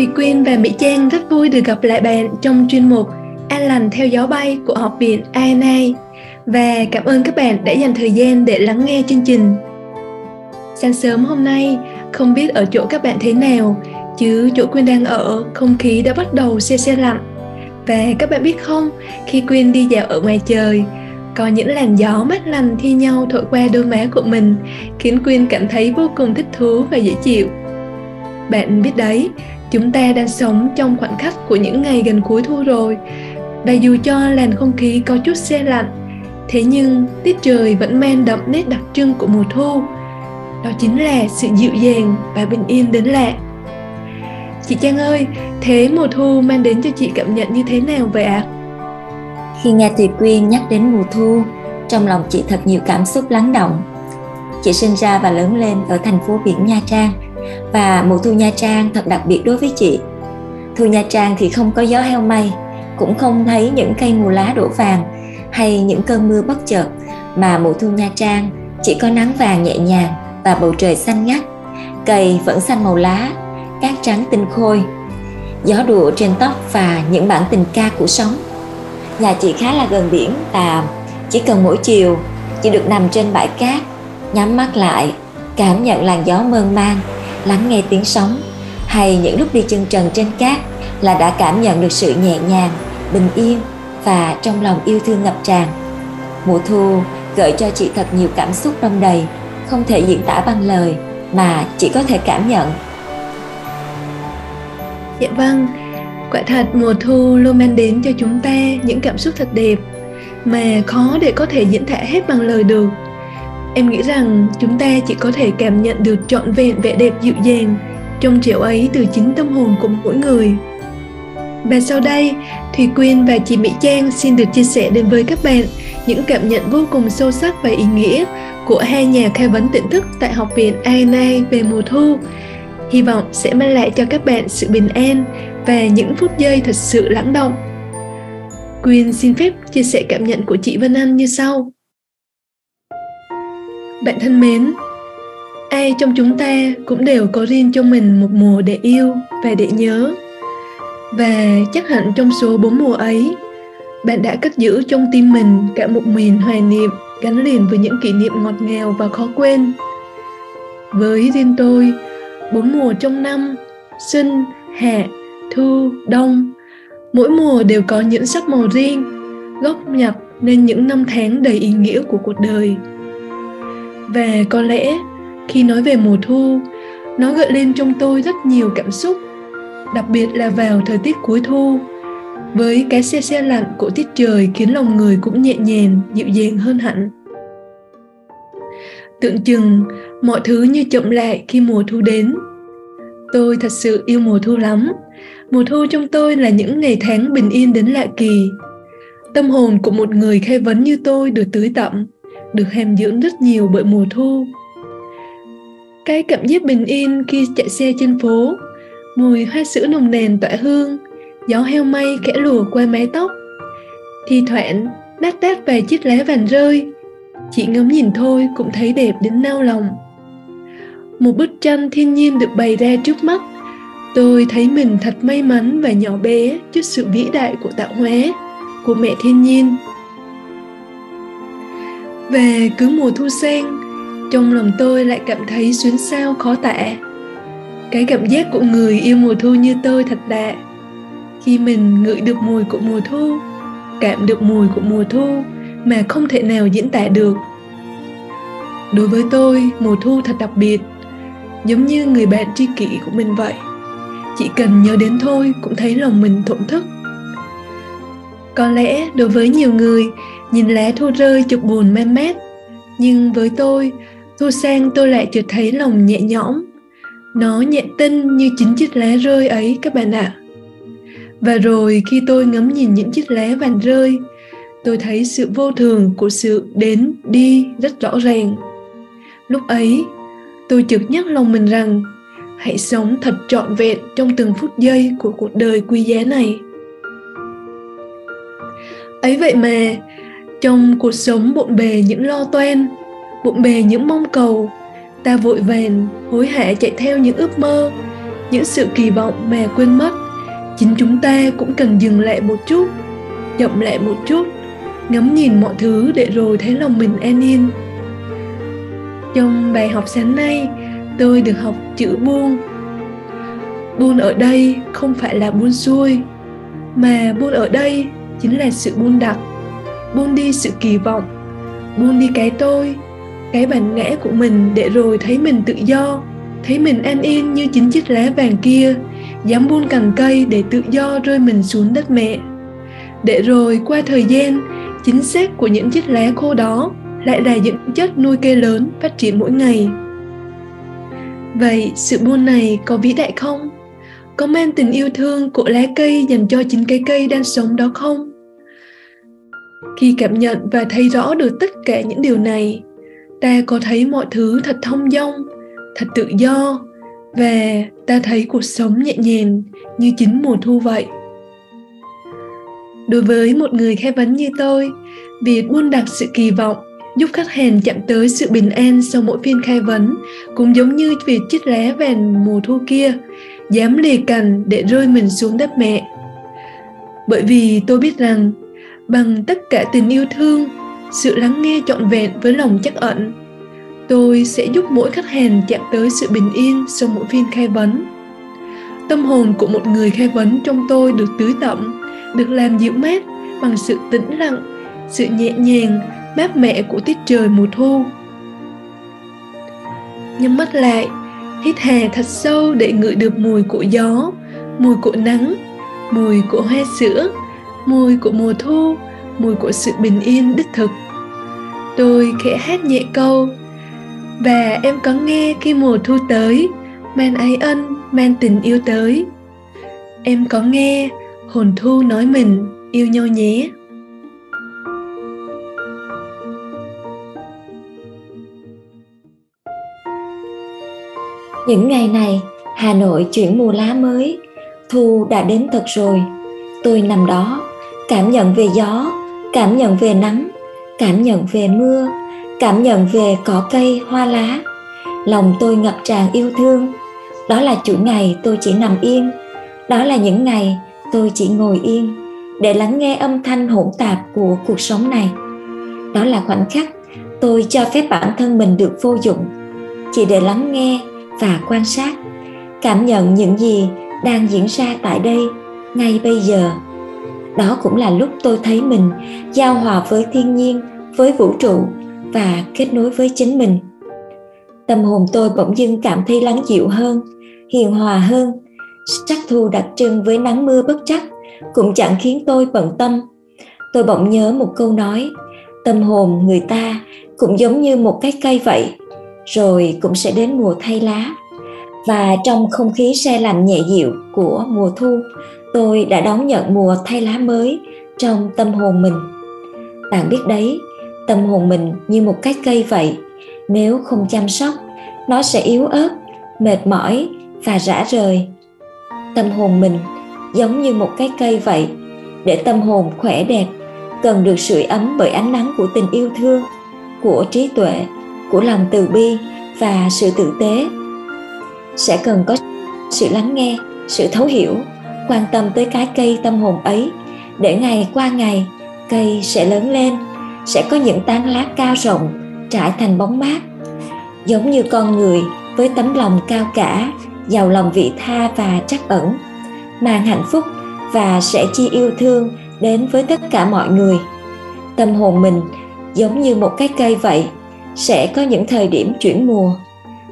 Thùy Quyên và Mỹ Trang rất vui được gặp lại bạn trong chuyên mục An lành theo gió bay của Học viện ANA và cảm ơn các bạn đã dành thời gian để lắng nghe chương trình. Sáng sớm hôm nay, không biết ở chỗ các bạn thế nào, chứ chỗ Quyên đang ở, không khí đã bắt đầu xe xe lạnh. Và các bạn biết không, khi Quyên đi dạo ở ngoài trời, có những làn gió mát lành thi nhau thổi qua đôi má của mình, khiến Quyên cảm thấy vô cùng thích thú và dễ chịu. Bạn biết đấy, chúng ta đang sống trong khoảnh khắc của những ngày gần cuối thu rồi. Và dù cho làn không khí có chút xe lạnh thế nhưng tiết trời vẫn mang đậm nét đặc trưng của mùa thu. Đó chính là sự dịu dàng và bình yên đến lạ. Chị trang ơi thế mùa thu mang đến cho chị cảm nhận như thế nào vậy ạ? Khi nghe Thùy Quyên nhắc đến mùa thu trong lòng chị thật nhiều cảm xúc lắng động. Chị sinh ra và lớn lên ở thành phố biển Nha Trang và mùa thu Nha Trang thật đặc biệt đối với chị. Thu Nha Trang thì không có gió heo mây, cũng không thấy những cây mùa lá đổ vàng hay những cơn mưa bất chợt, mà mùa thu Nha Trang chỉ có nắng vàng nhẹ nhàng và bầu trời xanh ngắt. Cây vẫn xanh màu lá, cát trắng tinh khôi, gió đùa trên tóc và những bản tình ca của sóng. Nhà chị khá là gần biển và chỉ cần mỗi chiều chị được nằm trên bãi cát, nhắm mắt lại, cảm nhận làn gió mơn man lắng nghe tiếng sóng hay những lúc đi chân trần trên cát là đã cảm nhận được sự nhẹ nhàng, bình yên và trong lòng yêu thương ngập tràn. Mùa thu gợi cho chị thật nhiều cảm xúc đông đầy, không thể diễn tả bằng lời mà chỉ có thể cảm nhận. Dạ vâng, quả thật mùa thu luôn mang đến cho chúng ta những cảm xúc thật đẹp mà khó để có thể diễn tả hết bằng lời được em nghĩ rằng chúng ta chỉ có thể cảm nhận được trọn vẹn vẻ đẹp dịu dàng trong trẻo ấy từ chính tâm hồn của mỗi người. Và sau đây, thùy quyên và chị mỹ trang xin được chia sẻ đến với các bạn những cảm nhận vô cùng sâu sắc và ý nghĩa của hai nhà khai vấn tỉnh thức tại học viện ANA về mùa thu. Hy vọng sẽ mang lại cho các bạn sự bình an và những phút giây thật sự lắng động. Quyên xin phép chia sẻ cảm nhận của chị Vân Anh như sau. Bạn thân mến, ai trong chúng ta cũng đều có riêng cho mình một mùa để yêu và để nhớ. Và chắc hẳn trong số bốn mùa ấy, bạn đã cất giữ trong tim mình cả một miền hoài niệm gắn liền với những kỷ niệm ngọt ngào và khó quên. Với riêng tôi, bốn mùa trong năm, xuân, hạ, thu, đông, mỗi mùa đều có những sắc màu riêng, góc nhặt nên những năm tháng đầy ý nghĩa của cuộc đời và có lẽ khi nói về mùa thu, nó gợi lên trong tôi rất nhiều cảm xúc, đặc biệt là vào thời tiết cuối thu. Với cái xe xe lạnh của tiết trời khiến lòng người cũng nhẹ nhàng, dịu dàng hơn hẳn. Tượng chừng, mọi thứ như chậm lại khi mùa thu đến. Tôi thật sự yêu mùa thu lắm. Mùa thu trong tôi là những ngày tháng bình yên đến lạ kỳ. Tâm hồn của một người khai vấn như tôi được tưới tẩm được hàm dưỡng rất nhiều bởi mùa thu. Cái cảm giác bình yên khi chạy xe trên phố, mùi hoa sữa nồng nàn tỏa hương, gió heo mây khẽ lùa qua mái tóc. Thì thoảng nát tét vài chiếc lá vàng rơi, chỉ ngắm nhìn thôi cũng thấy đẹp đến nao lòng. Một bức tranh thiên nhiên được bày ra trước mắt, tôi thấy mình thật may mắn và nhỏ bé trước sự vĩ đại của tạo hóa, của mẹ thiên nhiên về cứ mùa thu sen, trong lòng tôi lại cảm thấy xuyến sao khó tả. Cái cảm giác của người yêu mùa thu như tôi thật lạ khi mình ngửi được mùi của mùa thu, cảm được mùi của mùa thu mà không thể nào diễn tả được. Đối với tôi, mùa thu thật đặc biệt, giống như người bạn tri kỷ của mình vậy. Chỉ cần nhớ đến thôi cũng thấy lòng mình thổn thức. Có lẽ đối với nhiều người nhìn lá thu rơi chụp buồn mê mát nhưng với tôi, thu sang tôi lại chợt thấy lòng nhẹ nhõm. Nó nhẹ tinh như chính chiếc lá rơi ấy các bạn ạ. Và rồi khi tôi ngắm nhìn những chiếc lá vàng rơi, tôi thấy sự vô thường của sự đến đi rất rõ ràng. Lúc ấy, tôi chợt nhắc lòng mình rằng, hãy sống thật trọn vẹn trong từng phút giây của cuộc đời quý giá này. Ấy vậy mà trong cuộc sống bộn bề những lo toan, bộn bề những mong cầu, ta vội vàng, hối hả chạy theo những ước mơ, những sự kỳ vọng mà quên mất. Chính chúng ta cũng cần dừng lại một chút, chậm lại một chút, ngắm nhìn mọi thứ để rồi thấy lòng mình an yên. Trong bài học sáng nay, tôi được học chữ buông. Buông ở đây không phải là buông xuôi, mà buông ở đây chính là sự buông đặt buông đi sự kỳ vọng. Buông đi cái tôi, cái bản ngã của mình để rồi thấy mình tự do, thấy mình an yên như chính chiếc lá vàng kia, dám buông cành cây để tự do rơi mình xuống đất mẹ. Để rồi qua thời gian, chính xác của những chiếc lá khô đó lại là những chất nuôi cây lớn phát triển mỗi ngày. Vậy sự buông này có vĩ đại không? Có mang tình yêu thương của lá cây dành cho chính cái cây đang sống đó không? Khi cảm nhận và thấy rõ được tất cả những điều này, ta có thấy mọi thứ thật thông dong, thật tự do và ta thấy cuộc sống nhẹ nhàng như chính mùa thu vậy. Đối với một người khai vấn như tôi, việc buôn đặt sự kỳ vọng, giúp khách hàng chạm tới sự bình an sau mỗi phiên khai vấn cũng giống như việc chiếc lá vàng mùa thu kia, dám lì cành để rơi mình xuống đất mẹ. Bởi vì tôi biết rằng bằng tất cả tình yêu thương, sự lắng nghe trọn vẹn với lòng chắc ẩn. Tôi sẽ giúp mỗi khách hàng chạm tới sự bình yên sau mỗi phiên khai vấn. Tâm hồn của một người khai vấn trong tôi được tưới tẩm được làm dịu mát bằng sự tĩnh lặng, sự nhẹ nhàng, mát mẻ của tiết trời mùa thu. Nhắm mắt lại, hít hà thật sâu để ngửi được mùi của gió, mùi của nắng, mùi của hoa sữa mùi của mùa thu, mùi của sự bình yên đích thực. Tôi khẽ hát nhẹ câu, và em có nghe khi mùa thu tới mang ái ân mang tình yêu tới. Em có nghe hồn thu nói mình yêu nhau nhé. Những ngày này, hà nội chuyển mùa lá mới. Thu đã đến thật rồi. Tôi nằm đó cảm nhận về gió, cảm nhận về nắng, cảm nhận về mưa, cảm nhận về cỏ cây, hoa lá. Lòng tôi ngập tràn yêu thương. Đó là chủ ngày tôi chỉ nằm yên. Đó là những ngày tôi chỉ ngồi yên để lắng nghe âm thanh hỗn tạp của cuộc sống này. Đó là khoảnh khắc tôi cho phép bản thân mình được vô dụng chỉ để lắng nghe và quan sát, cảm nhận những gì đang diễn ra tại đây ngay bây giờ đó cũng là lúc tôi thấy mình giao hòa với thiên nhiên, với vũ trụ và kết nối với chính mình. Tâm hồn tôi bỗng dưng cảm thấy lắng dịu hơn, hiền hòa hơn. Sắc thu đặc trưng với nắng mưa bất trắc cũng chẳng khiến tôi bận tâm. Tôi bỗng nhớ một câu nói, tâm hồn người ta cũng giống như một cái cây vậy, rồi cũng sẽ đến mùa thay lá và trong không khí xe lạnh nhẹ dịu của mùa thu, tôi đã đón nhận mùa thay lá mới trong tâm hồn mình. Bạn biết đấy, tâm hồn mình như một cái cây vậy. Nếu không chăm sóc, nó sẽ yếu ớt, mệt mỏi và rã rời. Tâm hồn mình giống như một cái cây vậy. Để tâm hồn khỏe đẹp, cần được sưởi ấm bởi ánh nắng của tình yêu thương, của trí tuệ, của lòng từ bi và sự tử tế sẽ cần có sự lắng nghe, sự thấu hiểu, quan tâm tới cái cây tâm hồn ấy. Để ngày qua ngày, cây sẽ lớn lên, sẽ có những tán lá cao rộng, trải thành bóng mát. Giống như con người với tấm lòng cao cả, giàu lòng vị tha và trắc ẩn. Mang hạnh phúc và sẽ chi yêu thương đến với tất cả mọi người. Tâm hồn mình, giống như một cái cây vậy, sẽ có những thời điểm chuyển mùa.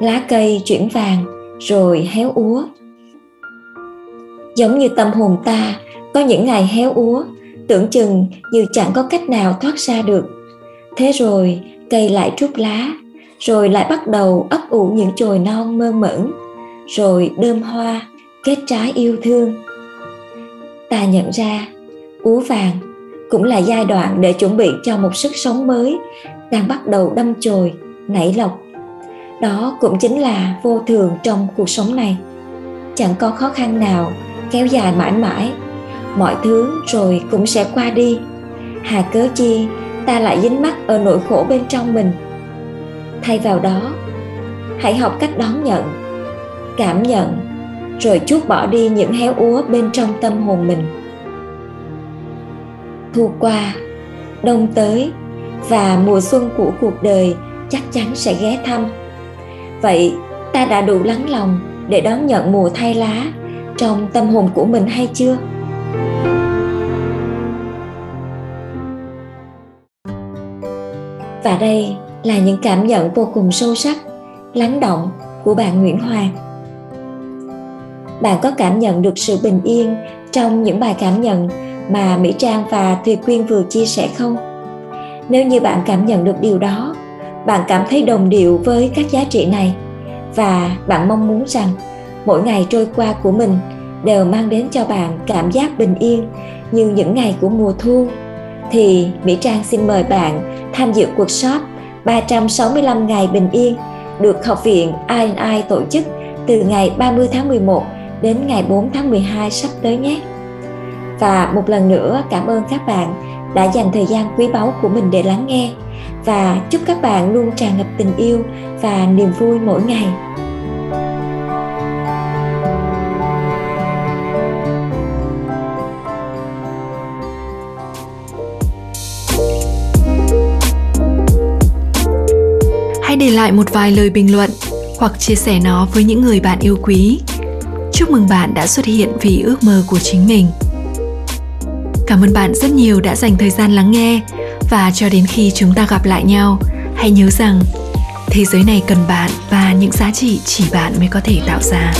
Lá cây chuyển vàng rồi héo úa. Giống như tâm hồn ta có những ngày héo úa tưởng chừng như chẳng có cách nào thoát ra được. Thế rồi cây lại trút lá rồi lại bắt đầu ấp ủ những chồi non mơ mẫn, rồi đơm hoa kết trái yêu thương. Ta nhận ra úa vàng cũng là giai đoạn để chuẩn bị cho một sức sống mới. Đang bắt đầu đâm chồi nảy lộc đó cũng chính là vô thường trong cuộc sống này. Chẳng có khó khăn nào kéo dài mãi mãi. Mọi thứ rồi cũng sẽ qua đi. Hà cớ chi ta lại dính mắc ở nỗi khổ bên trong mình. Thay vào đó, hãy học cách đón nhận, cảm nhận, rồi chút bỏ đi những héo úa bên trong tâm hồn mình. Thu qua, đông tới và mùa xuân của cuộc đời chắc chắn sẽ ghé thăm vậy, ta đã đủ lắng lòng để đón nhận mùa thay lá trong tâm hồn của mình hay chưa? Và đây là những cảm nhận vô cùng sâu sắc, lắng động của bạn nguyễn hoàng bạn có cảm nhận được sự bình yên trong những bài cảm nhận mà mỹ trang và thùy quyên vừa chia sẻ không? Nếu như bạn cảm nhận được điều đó bạn cảm thấy đồng điệu với các giá trị này và bạn mong muốn rằng mỗi ngày trôi qua của mình đều mang đến cho bạn cảm giác bình yên như những ngày của mùa thu thì Mỹ Trang xin mời bạn tham dự cuộc shop 365 ngày bình yên được Học viện INI tổ chức từ ngày 30 tháng 11 đến ngày 4 tháng 12 sắp tới nhé. Và một lần nữa cảm ơn các bạn đã dành thời gian quý báu của mình để lắng nghe và chúc các bạn luôn tràn ngập tình yêu và niềm vui mỗi ngày. Hãy để lại một vài lời bình luận hoặc chia sẻ nó với những người bạn yêu quý. Chúc mừng bạn đã xuất hiện vì ước mơ của chính mình. Cảm ơn bạn rất nhiều đã dành thời gian lắng nghe và cho đến khi chúng ta gặp lại nhau, hãy nhớ rằng thế giới này cần bạn và những giá trị chỉ bạn mới có thể tạo ra.